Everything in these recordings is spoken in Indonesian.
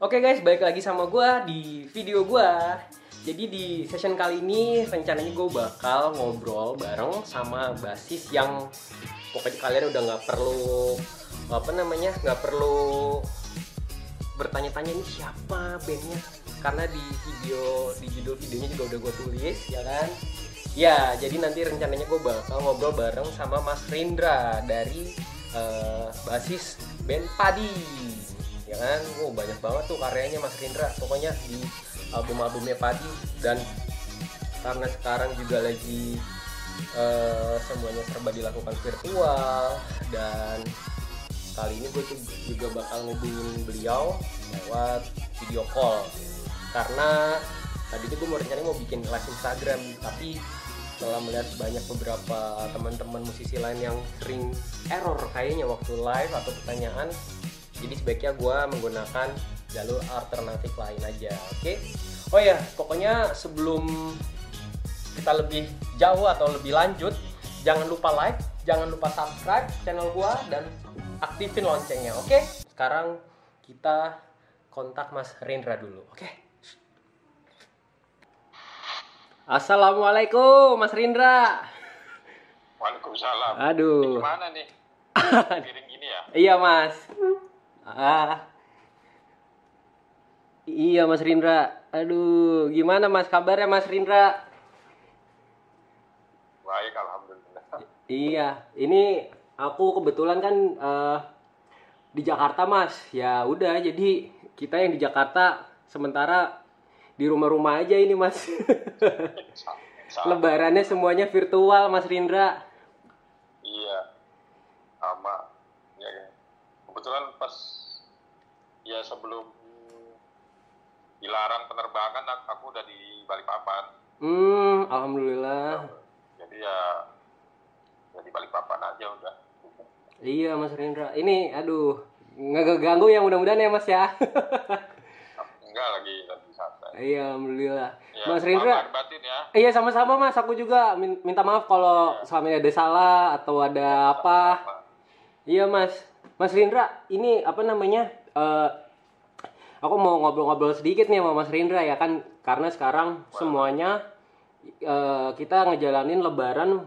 Oke guys, balik lagi sama gue di video gue. Jadi di session kali ini rencananya gue bakal ngobrol bareng sama basis yang pokoknya kalian udah nggak perlu apa namanya nggak perlu bertanya-tanya ini siapa bandnya. Karena di video di judul videonya juga udah gue tulis ya kan? Ya jadi nanti rencananya gue bakal ngobrol bareng sama Mas Rindra dari eh, basis band Padi ya kan? Wow banyak banget tuh karyanya Mas Rindra. Pokoknya di album-albumnya Padi dan karena sekarang juga lagi eh, semuanya serba dilakukan virtual dan kali ini gue juga bakal ngubungin beliau lewat video call. Karena tadi tuh gue mau rencananya mau bikin kelas Instagram tapi setelah melihat banyak beberapa teman-teman musisi lain yang sering error kayaknya waktu live atau pertanyaan jadi sebaiknya gue menggunakan jalur alternatif lain aja oke oh ya pokoknya sebelum kita lebih jauh atau lebih lanjut jangan lupa like jangan lupa subscribe channel gua dan aktifin loncengnya oke sekarang kita kontak Mas Rendra dulu oke Assalamualaikum Mas Rindra Waalaikumsalam. Aduh. Gimana nih? Piring gini ya? Iya Mas ah. Iya Mas Rindra Aduh gimana Mas kabarnya Mas Rindra Baik, alhamdulillah. Iya, ini aku kebetulan kan eh, di Jakarta, Mas. Ya udah, jadi kita yang di Jakarta sementara di rumah-rumah aja ini, Mas. Lebarannya semuanya virtual, Mas Rindra. Iya. Sama. Ya, ya. Kebetulan pas ya sebelum dilarang penerbangan ak- aku udah di Balikpapan. Hmm, alhamdulillah. Jadi ya ya di Balikpapan aja udah. Iya, Mas Rindra. Ini aduh, nggak ganggu ya mudah-mudahan ya, Mas ya. Enggak lagi lagi santai. iya, alhamdulillah. Ya, Mas Rindra, batin ya. Iya sama-sama mas, aku juga min- minta maaf kalau selama ini ada salah atau ada apa. Iya mas, Mas Rindra, ini apa namanya? Eh, aku mau ngobrol-ngobrol sedikit nih sama Mas Rindra ya kan, karena sekarang semuanya eh, kita ngejalanin Lebaran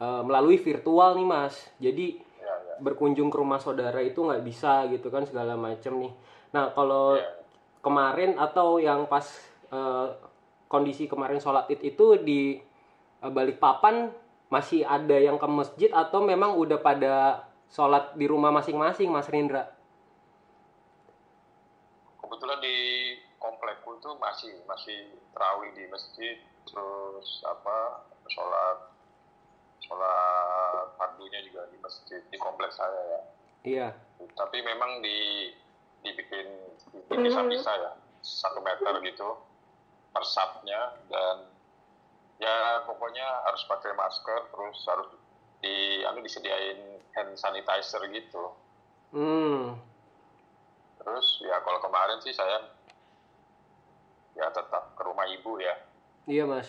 eh, melalui virtual nih mas. Jadi Ya, ya. berkunjung ke rumah saudara itu nggak bisa gitu kan segala macam nih. Nah kalau Iya. kemarin atau yang pas eh, kondisi kemarin sholat id itu di eh, Balikpapan masih ada yang ke masjid atau memang udah pada sholat di rumah masing-masing Mas Rindra? Kebetulan di komplekku itu masih masih terawih di masjid terus apa sholat sholat fardunya juga di masjid di kompleks saya ya Iya. tapi memang di dibikin dipisah-pisah ya satu meter gitu per satnya dan ya pokoknya harus pakai masker terus harus di anu disediain hand sanitizer gitu Hmm. Terus ya kalau kemarin sih saya ya tetap ke rumah ibu ya Iya mas.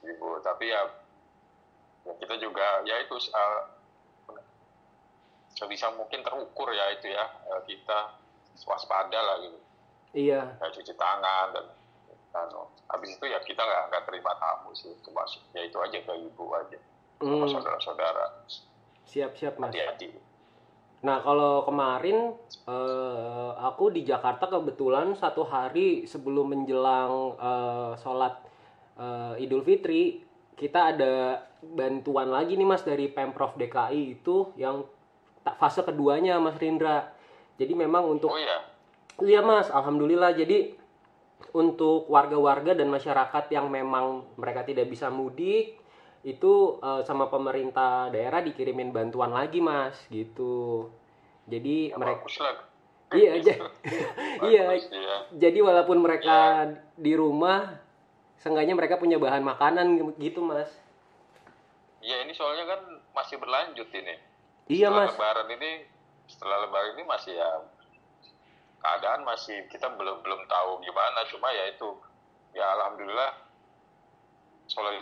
ibu tapi ya, ya kita juga ya itu uh, sebisa mungkin terukur ya itu ya eh, kita waspada lah gitu Iya. kayak cuci tangan dan anu. habis itu ya kita nggak nggak terima tamu sih itu masuk ya itu aja ke ibu aja sama Hmm. saudara-saudara Siap-siap mas. adik-adik Nah kalau kemarin eh, aku di Jakarta kebetulan satu hari sebelum menjelang eh, sholat eh, Idul Fitri kita ada bantuan lagi nih mas dari pemprov DKI itu yang tak fase keduanya mas Rindra. Jadi memang untuk oh iya Iya mas, alhamdulillah. Jadi untuk warga-warga dan masyarakat yang memang mereka tidak bisa mudik itu eh, sama pemerintah daerah dikirimin bantuan lagi mas, gitu. Jadi ya, mereka, iya aja, iya. Bagus, iya. Jadi walaupun mereka di rumah, seenggaknya mereka punya bahan makanan gitu mas. Iya ini soalnya kan masih berlanjut ini. Iya setelah mas, Lebaran ini setelah Lebaran ini masih ya keadaan masih kita belum belum tahu gimana. Cuma ya itu ya alhamdulillah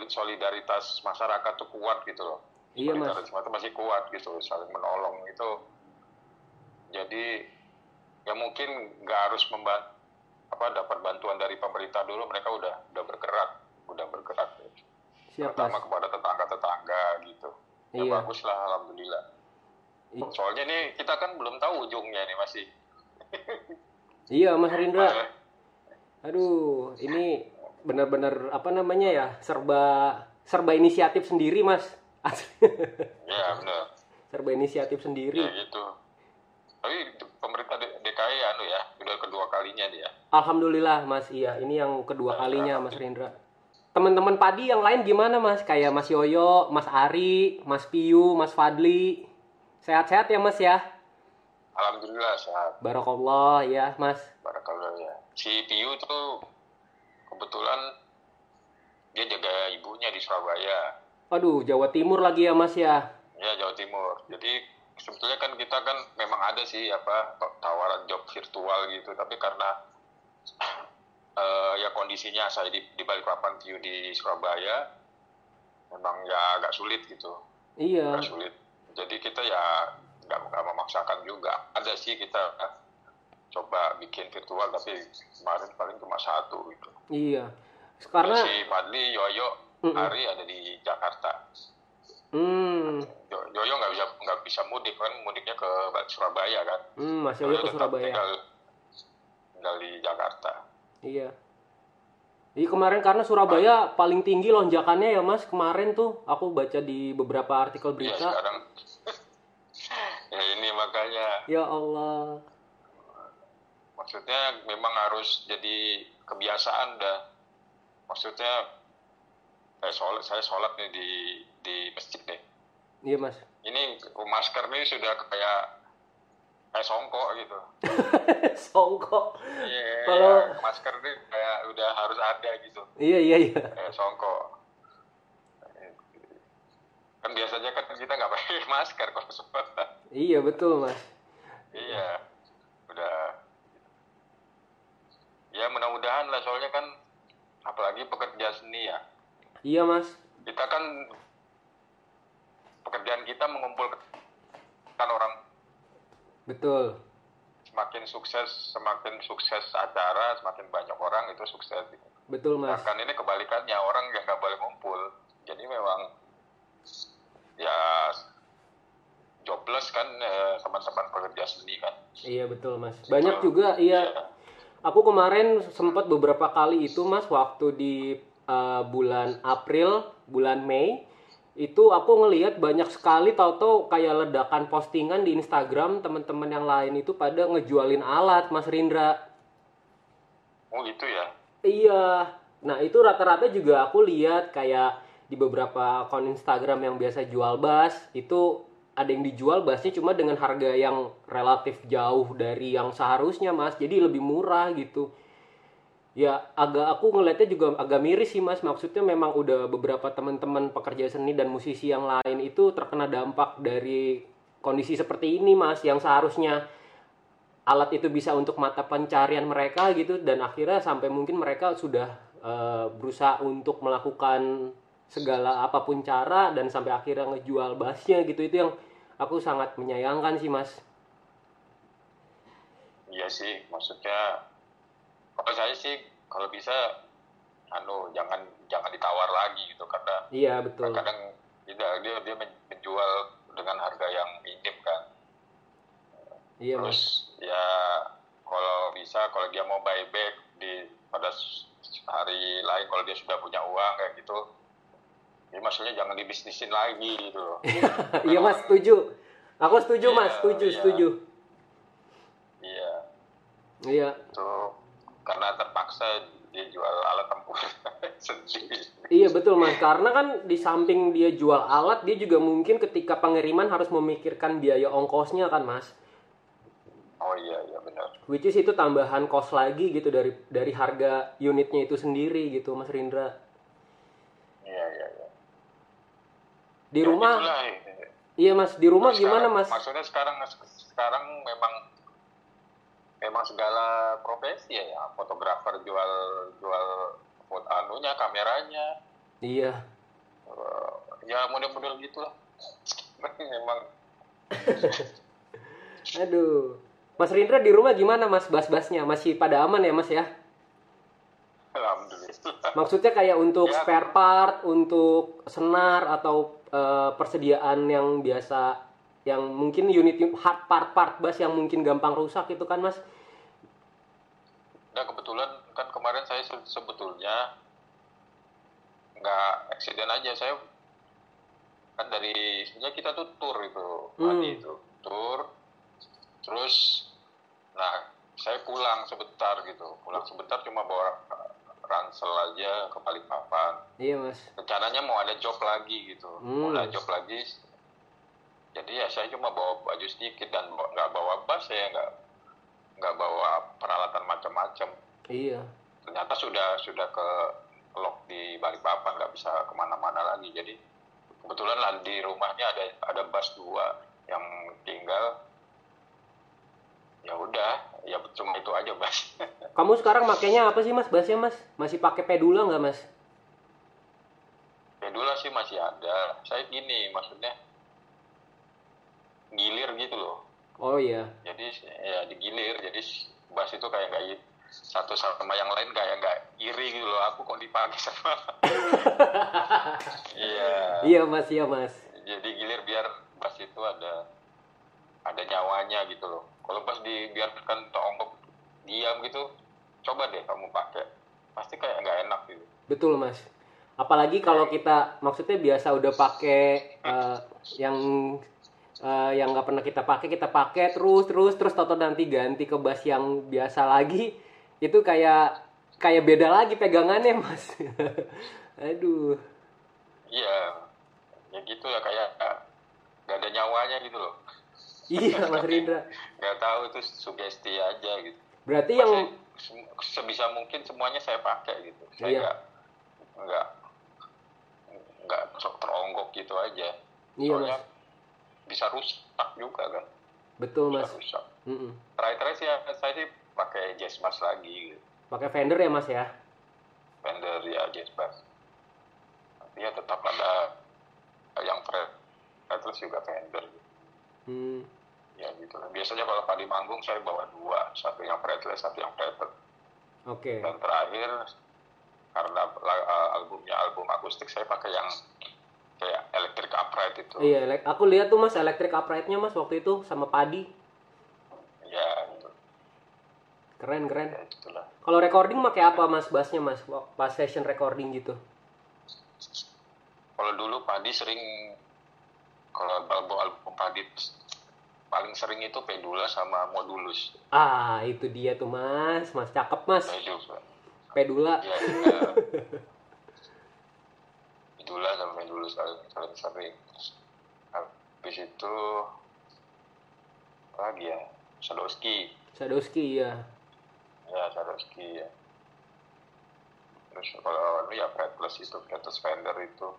solidaritas masyarakat tuh kuat gitu loh. Iya, Mas. Solidaritas itu masih kuat gitu saling menolong itu. Jadi ya mungkin nggak harus membantu apa dapat bantuan dari pemerintah dulu mereka udah udah bergerak udah bergerak Siap, pertama Mas. kepada tetangga-tetangga gitu ya Iya. bagus lah alhamdulillah I- soalnya nih kita kan belum tahu ujungnya nih masih Iya, Mas Rindra. Eh, Aduh, ini benar-benar apa namanya ya? Serba serba inisiatif sendiri, Mas. ya benar serba inisiatif sendiri. ya gitu tapi pemerintah DKI anu ya udah kedua kalinya dia Alhamdulillah, Mas. Iya, ini yang kedua kalinya, Mas Rindra. Teman-teman padi yang lain gimana, Mas? Kayak Mas Yoyo, Mas Ari, Mas Piyu, Mas Fadli. Sehat-sehat ya, Mas ya? alhamdulillah sehat Barakallah ya, Mas. Barakallah ya. Si Piu tuh kebetulan dia jaga ibunya di Surabaya, Aduh, Jawa Timur lagi ya, Mas ya. ya Jawa Timur. Jadi sebetulnya kan kita kan memang ada sih apa tawaran job virtual gitu, tapi karena eh, ya kondisinya saya di, di Balikpapan Piu di Surabaya, memang ya agak sulit gitu, Iya. agak sulit. Jadi kita ya nggak nggak memaksakan juga. Ada sih kita coba bikin virtual, tapi kemarin paling cuma satu gitu. Iya. Karena si Fadli, Yoyo, Mm-mm. Ari ada di Jakarta. hmm, Yo- Yoyo nggak bisa nggak bisa mudik kan, mudiknya ke Surabaya kan. hmm Mas Yoyo ke Surabaya. Tinggal, tinggal di Jakarta. Iya. Iya kemarin karena Surabaya paling tinggi lonjakannya ya Mas kemarin tuh aku baca di beberapa artikel Ya berita. sekarang ya ini makanya Ya Allah. Maksudnya memang harus jadi kebiasaan dah. Maksudnya saya sholat, saya sholat nih di di masjid nih. Iya Mas. Ini masker nih sudah kayak kayak songkok gitu. Songkok. Iya, Kalau- ya, masker nih kayak udah harus ada gitu, Iya iya iya. kayak songkok. Kan biasanya kan kita nggak pakai masker kalau sholat. Iya betul Mas. iya, udah. Ya mudah-mudahan lah soalnya kan apalagi pekerja seni ya. Iya Mas. Kita kan pekerjaan kita mengumpulkan orang Betul. semakin sukses semakin sukses acara semakin banyak orang itu sukses. Betul Mas. Bahkan ini kebalikannya orang yang nggak boleh ngumpul. Jadi memang ya jobless kan eh, teman-teman pekerja seni kan. Iya betul Mas. Banyak juga iya. Aku kemarin sempat beberapa kali itu Mas waktu di uh, bulan April, bulan Mei itu aku ngelihat banyak sekali tahu-tahu kayak ledakan postingan di Instagram teman-teman yang lain itu pada ngejualin alat Mas Rindra. Oh gitu ya. Iya. Nah, itu rata-rata juga aku lihat kayak di beberapa akun Instagram yang biasa jual bass itu ada yang dijual bassnya cuma dengan harga yang relatif jauh dari yang seharusnya, Mas. Jadi lebih murah gitu. Ya, agak aku ngelihatnya juga agak miris sih, Mas. Maksudnya memang udah beberapa teman-teman pekerja seni dan musisi yang lain itu terkena dampak dari kondisi seperti ini, Mas, yang seharusnya alat itu bisa untuk mata pencarian mereka gitu dan akhirnya sampai mungkin mereka sudah eh, berusaha untuk melakukan segala apa pun cara dan sampai akhirnya ngejual bassnya gitu itu yang aku sangat menyayangkan sih mas. Iya sih, maksudnya kalau saya sih kalau bisa anu jangan jangan ditawar lagi gitu karena iya betul. kadang tidak dia dia men- menjual dengan harga yang minim kan. iya mas. Terus ya kalau bisa kalau dia mau buyback di pada hari lain kalau dia sudah punya uang kayak gitu, ya maksudnya jangan dibisnisin lagi gitu loh. iya mas setuju aku setuju mas Iya, setuju iya. setuju Iya, iya itu karena terpaksa dia jual alat tempur sendiri. Iya betul mas, karena kan di samping dia jual alat, dia juga mungkin ketika pengiriman harus memikirkan biaya ongkosnya kan mas. Oh iya iya benar. Which is itu tambahan cost lagi gitu dari dari harga unitnya itu sendiri gitu mas Rindra. Iya iya iya. Di Ya, rumah, itulah, eh, iya mas, di rumah sekarang- gimana mas? Maksudnya sekarang sekarang memang memang segala profesi ya, ya. fotografer jual jual foto anunya kameranya Iya, Eh, ya model-model gitulah memang aduh. Mas Rindra di rumah gimana mas bas-basnya? Masih pada aman ya mas ya? alhamdulillah. Maksudnya kayak untuk Ya. spare part, untuk senar atau eh, persediaan yang biasa yang mungkin unit hard part part bass yang mungkin gampang rusak itu kan Mas. Nah kebetulan kan kemarin saya se- sebetulnya nggak eksiden aja saya kan dari sebenarnya kita tuh tour itu Hmm. Padi itu tour terus nah saya pulang sebentar gitu pulang sebentar cuma bawa ransel aja ke Balikpapan. Iya Mas. rencananya mau ada job lagi gitu. Mau Hmm. ada job lagi. Jadi ya saya cuma bawa baju sedikit dan nggak bawa bas saya nggak nggak bawa peralatan macam-macam. Iya. ternyata sudah sudah ke lock di Balikpapan nggak bisa ke mana-mana lagi. Jadi kebetulan lah di rumahnya ada ada bus dua yang tinggal. Ya udah ya cuma itu aja bus Kamu sekarang makainya apa sih Mas? Bassnya Mas? Masih pakai pedula nggak Mas? pedula sih masih ada saya gini maksudnya gilir gitu loh Oh iya. jadi ya digilir jadi bas itu kayak i- satu sama yang lain kayak nggak iri gitu loh aku kok dipakai sama iya Iya Mas, iya Mas. jadi gilir biar bas itu ada ada nyawanya gitu loh kalau bas dibiarkan tonggok diam gitu coba deh kamu pakai pasti kayak nggak enak gitu Betul Mas. Apalagi kalau kita maksudnya biasa udah pakai eh, yang eh, yang nggak pernah kita pakai kita pakai terus terus terus toto nanti ganti ke bass yang biasa lagi itu kayak kayak beda lagi pegangannya Mas. Aduh. iya ya gitu ya kayak nggak ada nyawanya gitu loh Iya Mas Rindra. nggak tahu itu sugesti aja gitu Berarti yang Saya se- sebisa mungkin semuanya saya pakai gitu saya Iya. nggak nggak nggak sok teronggok gitu aja Iya, soalnya Mas. bisa rusak juga kan betul bisa Mas. rusak Mm-mm. terakhir-terakhir sih saya sih pakai jazz bass lagi gitu. Pakai Fender ya Mas ya. Fender ya jazz bass tapi ya tetap ada yang fret fretless juga Fender Hmm. Ya gitu biasanya kalau padi manggung saya bawa dua satu yang fretless satu yang fretless Oke. dan terakhir karena uh, albumnya album akustik saya pakai yang kayak electric upright itu Iya, aku lihat tuh Mas electric upright-nya Mas waktu itu sama padi. ya gitu. Keren keren. ya itulah Kalau recording pakai apa Mas bassnya Mas? Pas session recording gitu. kalau dulu padi sering kalau album album padi paling sering itu pedula sama modulus Ah, itu dia tuh Mas. Mas cakep Mas. pedula Pedula. ya, ya. pedula sama pedulus paling paling sering habis itu apa lagi ya Sadowski Sadowski ya. ya Sadowski ya terus kalau anu ya fretless itu fretless Fender itu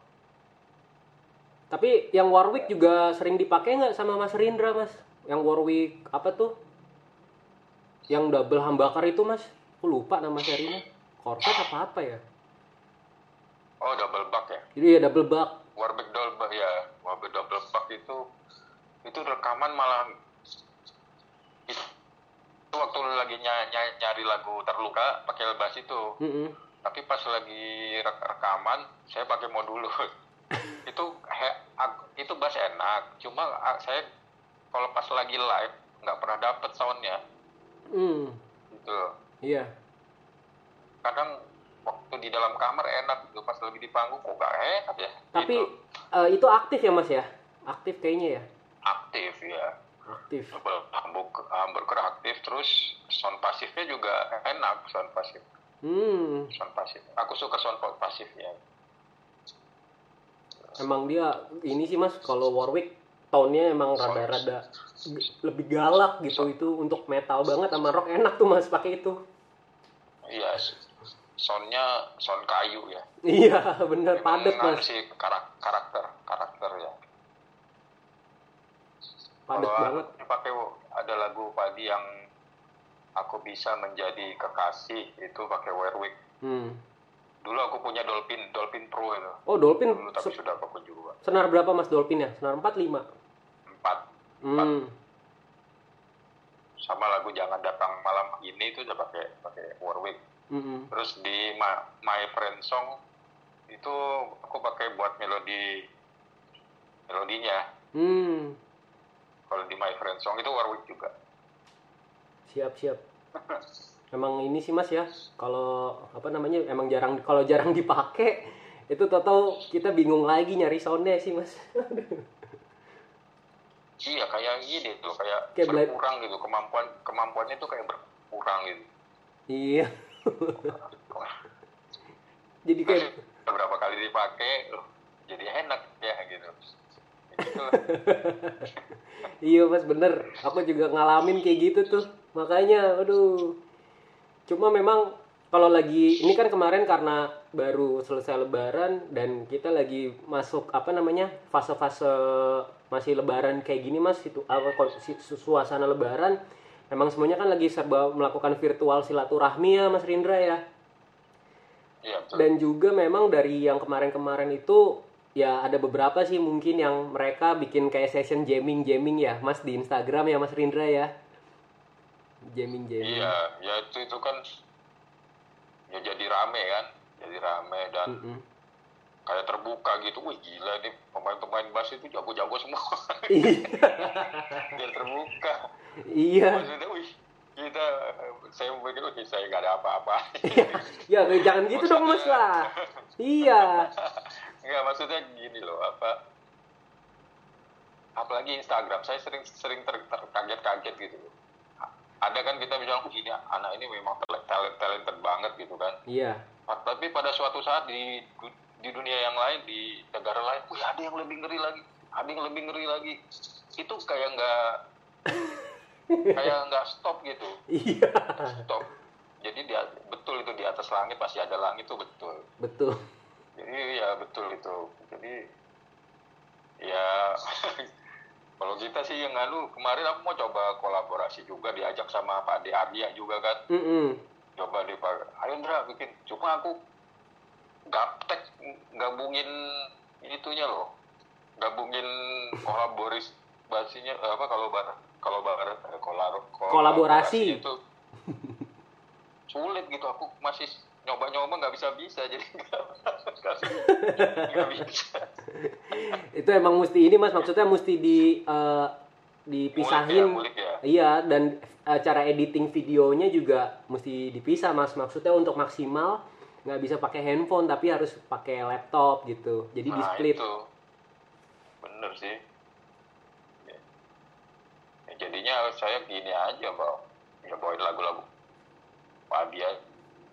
Tapi yang Warwick juga sering dipakai nggak sama Mas Rindra Mas? Yang Warwick apa tuh? Yang double humbucker itu Mas? Aku lupa nama serinya. Corvette apa apa ya? oh double buck ya Jadi ya double buck. Warbeck double buck ya Warbeck double buck itu itu rekaman malah itu, waktu lagi ny- ny- nyari lagu terluka pakai bass itu Mm-mm. tapi pas lagi rek- rekaman saya pakai modulus itu he- itu bass enak cuma saya kalau pas lagi live nggak pernah dapet soundnya Hmm. gitu Iya. kadang waktu di dalam kamar enak gitu pas lagi di panggung kok gak enak ya Tapi Gitu. eh, itu aktif ya Mas ya? Aktif kayaknya ya. aktif ya Aktif. hamburger aktif terus sound pasifnya juga enak sound pasif Hmm. sound pasif aku suka sound pasifnya Emang dia ini sih Mas kalau Warwick tone-nya emang rada-rada lebih galak gitu itu untuk metal banget sama rock enak tuh Mas pakai itu. iya soundnya sound kayu ya Iya, bener padet Memang Mas. sih karak- karakter karakter ya Padet Kalau banget. pakai ada lagu padi yang aku bisa menjadi kekasih itu pakai Warwick Hmm. Dulu aku punya Dolphin Dolphin Pro itu Oh, Dolphin dulu tapi se- sudah aku jual senar berapa Mas Dolphin ya? Senar 4 5. empat Hmm. sama lagu jangan datang malam ini itu udah pakai pakai Warwick Mm-mm. terus di Ma- My Friend Song itu aku pakai buat melodi melodinya Hmm, kalau di My Friend Song itu Warwick juga siap siap. Emang ini sih mas ya, kalau apa namanya, emang jarang kalau jarang dipakai itu total kita bingung lagi nyari soundnya sih mas. iya kayak gini tuh kayak, Kayak berkurang gitu kemampuan kemampuannya tuh kayak berkurang gitu iya. Jadi kayak beberapa kali dipakai loh, jadi enak ya gitu Gitu lah. Iya mas bener, aku juga ngalamin kayak gitu tuh Makanya aduh Cuma memang kalau lagi, ini kan kemarin karena baru selesai lebaran Dan kita lagi masuk apa namanya fase-fase masih lebaran kayak gini mas itu apa suasana lebaran Memang semuanya kan lagi serba melakukan virtual silaturahmi ya mas Rindra ya? Iya dan juga memang dari yang kemarin-kemarin itu ya ada beberapa sih mungkin yang mereka bikin kayak session jamming jamming ya mas di Instagram ya mas Rindra ya jamming jamming iya ya itu itu kan ya jadi rame kan jadi rame dan Mm-mm. kayak terbuka gitu. Wih gila nih pemain-pemain bass itu jago-jago semua. Iya. biar terbuka. Iya. Maksudnya wih kita saya pikir wih saya nggak ada apa-apa. Ya jangan gitu dong mas lah. Iya. Nggak maksudnya gini loh apa apalagi Instagram. Saya sering sering ter- terkaget-kaget gitu loh. Ada kan kita bilang wih ini anak ini memang talent talented banget gitu kan iya tapi pada suatu saat di di dunia yang lain di negara lain, wih ada yang lebih ngeri lagi, ada yang lebih ngeri lagi. Itu kayak nggak kayak nggak stop gitu, iya stop. Jadi dia betul itu di atas langit pasti ada langit itu betul. betul Jadi ya betul itu. Jadi ya kalau kita sih yang anu kemarin aku mau coba kolaborasi juga diajak sama Pak De Arya juga kan Mm-mm. coba deh Pak ayo Indra bikin cuma aku gaptek gabungin itunya loh gabungin kolaboris basinya apa kalau bar kalau bar eh, kolar- Kolaborasi. itu sulit gitu aku masih nyoba-nyoba nggak bisa bisa jadi nggak bisa itu emang mesti ini mas. Maksudnya mesti di eh, dipisahin. Ya, ya. iya dan eh, cara editing videonya juga mesti dipisah mas. Maksudnya untuk maksimal nggak bisa pakai handphone tapi harus pakai laptop gitu. Jadi di nah split itu. Bener sih. Ya. Ya, jadinya saya gini aja bang. Ya bawain lagu-lagu padi aja.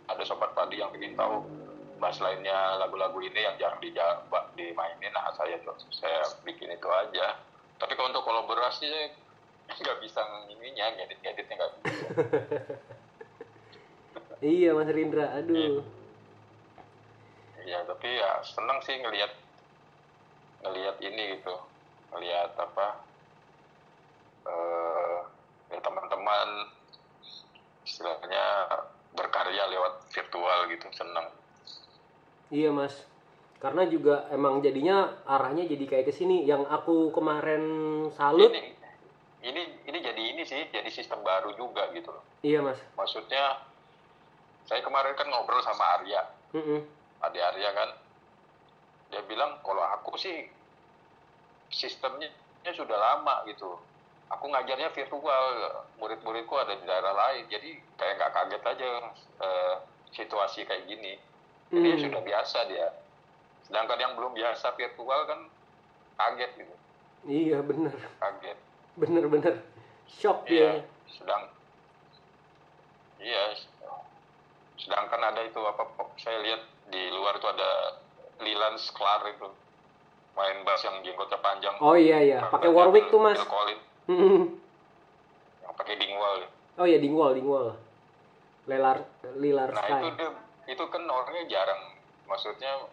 Ada sobat padi yang ingin tahu bahas lainnya lagu-lagu ini yang jarang di dimainin. Nah saya saya bikin itu aja. Tapi kalau untuk kolaborasi saya nggak bisa ininya ngedit ngeditnya nggak bisa. Iya mas Rindra aduh. Ya tapi ya seneng sih ngelihat ngelihat ini gitu. Ngelihat apa eh ya teman-teman istilahnya berkarya lewat virtual gitu seneng. Iya mas. Karena juga emang jadinya arahnya jadi kayak ke sini. Yang aku kemarin salut ini ini ini jadi ini sih jadi sistem baru juga gitu loh. Iya mas. Maksudnya saya kemarin kan ngobrol sama Arya. Mm-mm. adik Arya kan. Dia bilang kalau aku sih sistemnya nya sudah lama gitu aku ngajarnya virtual. Murid-muridku ada di daerah lain. Jadi kayak nggak kaget aja eh, situasi kayak gini. Jadi ya Hmm. sudah biasa dia. Sedangkan yang belum biasa virtual kan kaget gitu. Iya bener. Kaget. Bener bener. Shock iya. dia. Sedang iya. Sedangkan ada itu apa saya lihat di luar itu ada Lilan Sklar itu. Main bass yang jenggotnya panjang. Oh iya iya. Pakai Warwick tuh mas. Collins Yang pakai Dingwall oh iya Dingwall Dingwall Lelar Lilar nah Sky itu dia itu kan orangnya jarang. Maksudnya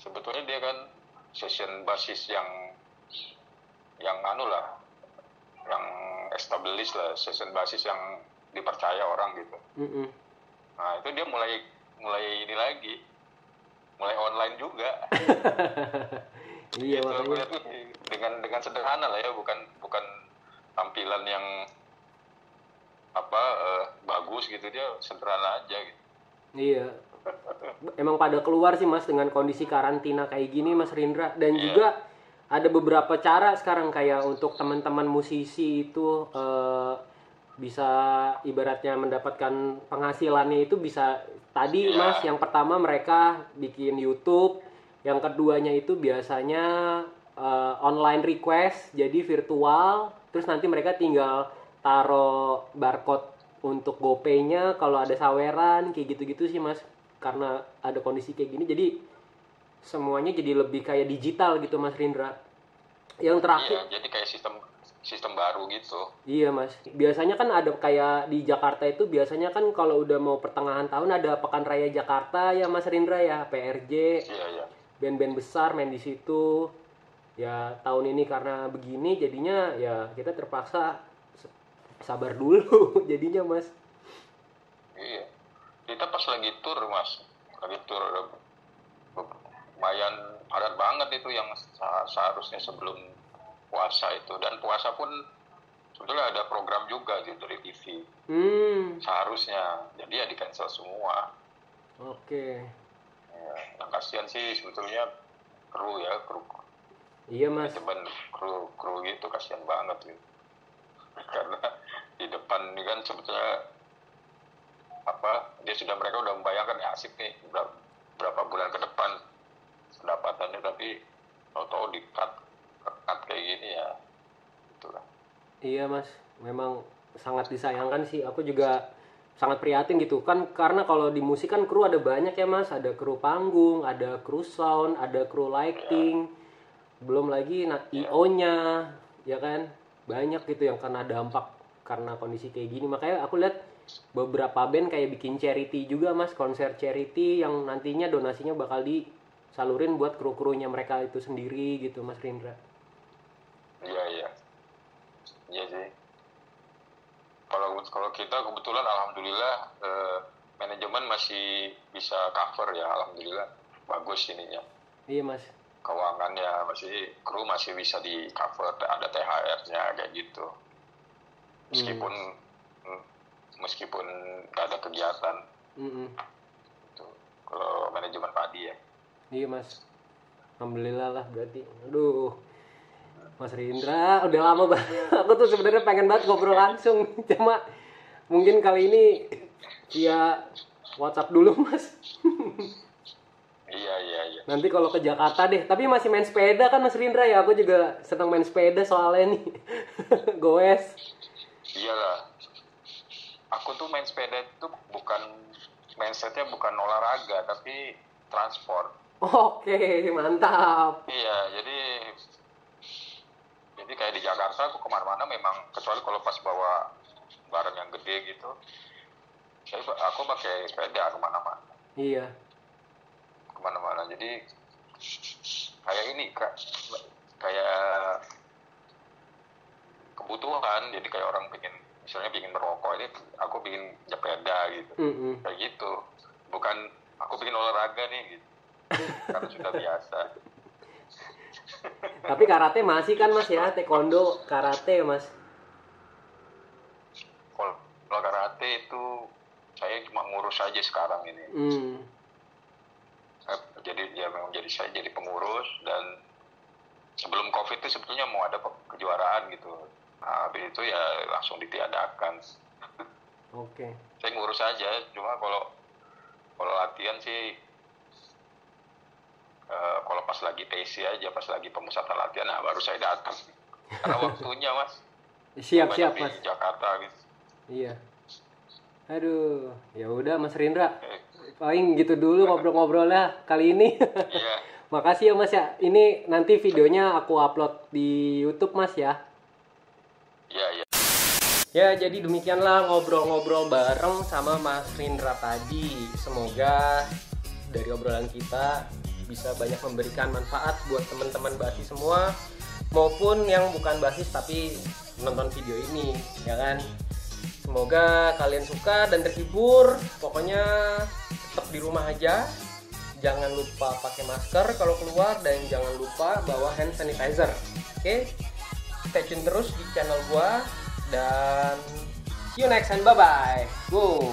sebetulnya dia kan session basis yang yang anu lah yang established lah session basis yang dipercaya orang gitu. Mm-mm. Nah itu dia mulai mulai ini lagi, mulai online juga. iya Gitu, aku makanya. lihat, "Wih, dengan dengan sederhana lah ya, bukan bukan tampilan yang apa eh, bagus gitu dia sederhana aja gitu. Iya. Emang pada keluar sih mas dengan kondisi karantina kayak gini mas Rindra dan Iya. juga ada beberapa cara sekarang kayak untuk teman-teman musisi itu eh, bisa ibaratnya mendapatkan penghasilannya itu bisa tadi Iya. mas yang pertama mereka bikin YouTube, yang keduanya itu biasanya eh, online request jadi virtual, terus nanti mereka tinggal taruh barcode untuk GoPay-nya kalau ada saweran kayak gitu-gitu sih mas karena ada kondisi kayak gini jadi semuanya jadi lebih kayak digital gitu mas Rindra yang terakhir Iya, jadi kayak sistem sistem baru gitu. Iya mas, biasanya kan ada kayak di Jakarta itu biasanya kan kalau udah mau pertengahan tahun ada Pekan Raya Jakarta ya Mas Rindra ya, PRJ, Iya, iya. band-band besar main di situ. Ya tahun ini karena begini jadinya ya kita terpaksa sabar dulu jadinya mas. Iya. Kita pas lagi tur, Mas. Lagi tur lumayan padat banget itu yang seharusnya sebelum puasa itu dan puasa pun sebetulnya ada program juga gitu dari TV Hmm, seharusnya jadi ya di cancel semua oke. ya, yang kasihan sih sebetulnya kru ya kru Iya mas. teman kru kru gitu kasihan banget gitu. Karena di depan ini kan sebetulnya apa dia sudah mereka udah membayangkan ya asik nih berapa, berapa bulan ke depan pendapatannya tapi tahu-tahu di cut cut kayak gini ya. Itulah. Iya mas, memang sangat disayangkan sih. Aku juga sangat prihatin gitu. Kan karena kalau di musik kan kru ada banyak ya mas, ada kru panggung, ada kru sound, ada kru lighting, belum lagi nah, IO-nya, ya kan? Banyak gitu yang kena dampak karena kondisi kayak gini. Makanya aku lihat beberapa band kayak bikin charity juga mas, konser charity yang nantinya donasinya bakal disalurin buat kru-krunya mereka itu sendiri gitu mas Rindra. iya iya. Iya sih. Kalau kalau kita kebetulan alhamdulillah eh, manajemen masih bisa cover ya alhamdulillah. Bagus ininya. Iya mas. Keuangannya masih kru masih bisa di cover ada THR-nya kayak gitu meskipun mm, meskipun nggak ada kegiatan Mm-mm. itu kalau manajemen padi ya Iya mas, alhamdulillah lah berarti. Aduh, Mas Rindra udah lama banget. Aku tuh sebenarnya pengen banget ngobrol langsung, cuma mungkin kali ini via WhatsApp dulu mas. iya iya iya Nanti kalau ke Jakarta deh. Tapi masih main sepeda kan Mas Rindra ya? Aku juga senang main sepeda soalnya nih. Goes. iyalah aku tuh main sepeda itu bukan mindsetnya bukan olahraga tapi transport Oke, mantap. Iya, jadi jadi kayak di Jakarta aku ke mana-mana memang kecuali kalau pas bawa barang yang gede gitu, saya aku pakai sepeda ke mana-mana, Iya. Ke mana-mana. Jadi kayak ini kak, kayak kebutuhan. Jadi kayak orang bikin misalnya bikin merokok ini, aku bikin sepeda gitu, Mm-mm. kayak gitu. Bukan aku bikin olahraga nih gitu, karena sudah biasa. Tapi karate masih kan mas ya? Taekwondo, karate mas. kalau karate itu saya cuma ngurus aja sekarang ini Hmm. Jadi dia memang jadi saya jadi pengurus dan sebelum covid itu sebetulnya mau ada ke- kejuaraan gitu nah, habis itu ya langsung ditiadakan Oke. saya ngurus aja cuma kalau kalau latihan sih eh, kalau pas lagi TC aja pas lagi pemusatan latihan nah baru saya datang karena waktunya mas Siap siap di mas. Jakarta gitu Iya. Aduh, ya udah Mas Rindra. Eh, Paling gitu dulu ngobrol-ngobrolnya kali ini. iya Makasih ya Mas ya. Ini nanti videonya aku upload di YouTube Mas ya. iya iya Ya, jadi demikianlah ngobrol-ngobrol bareng sama Mas Rindra tadi. Semoga dari obrolan kita bisa banyak memberikan manfaat buat teman-teman basis semua maupun yang bukan basis tapi nonton video ini, ya kan? Semoga kalian suka dan terhibur. Pokoknya tetap di rumah aja. Jangan lupa pakai masker kalau keluar dan jangan lupa bawa hand sanitizer. Oke? Stay tune terus di channel gua dan see you next time. Bye bye. Go.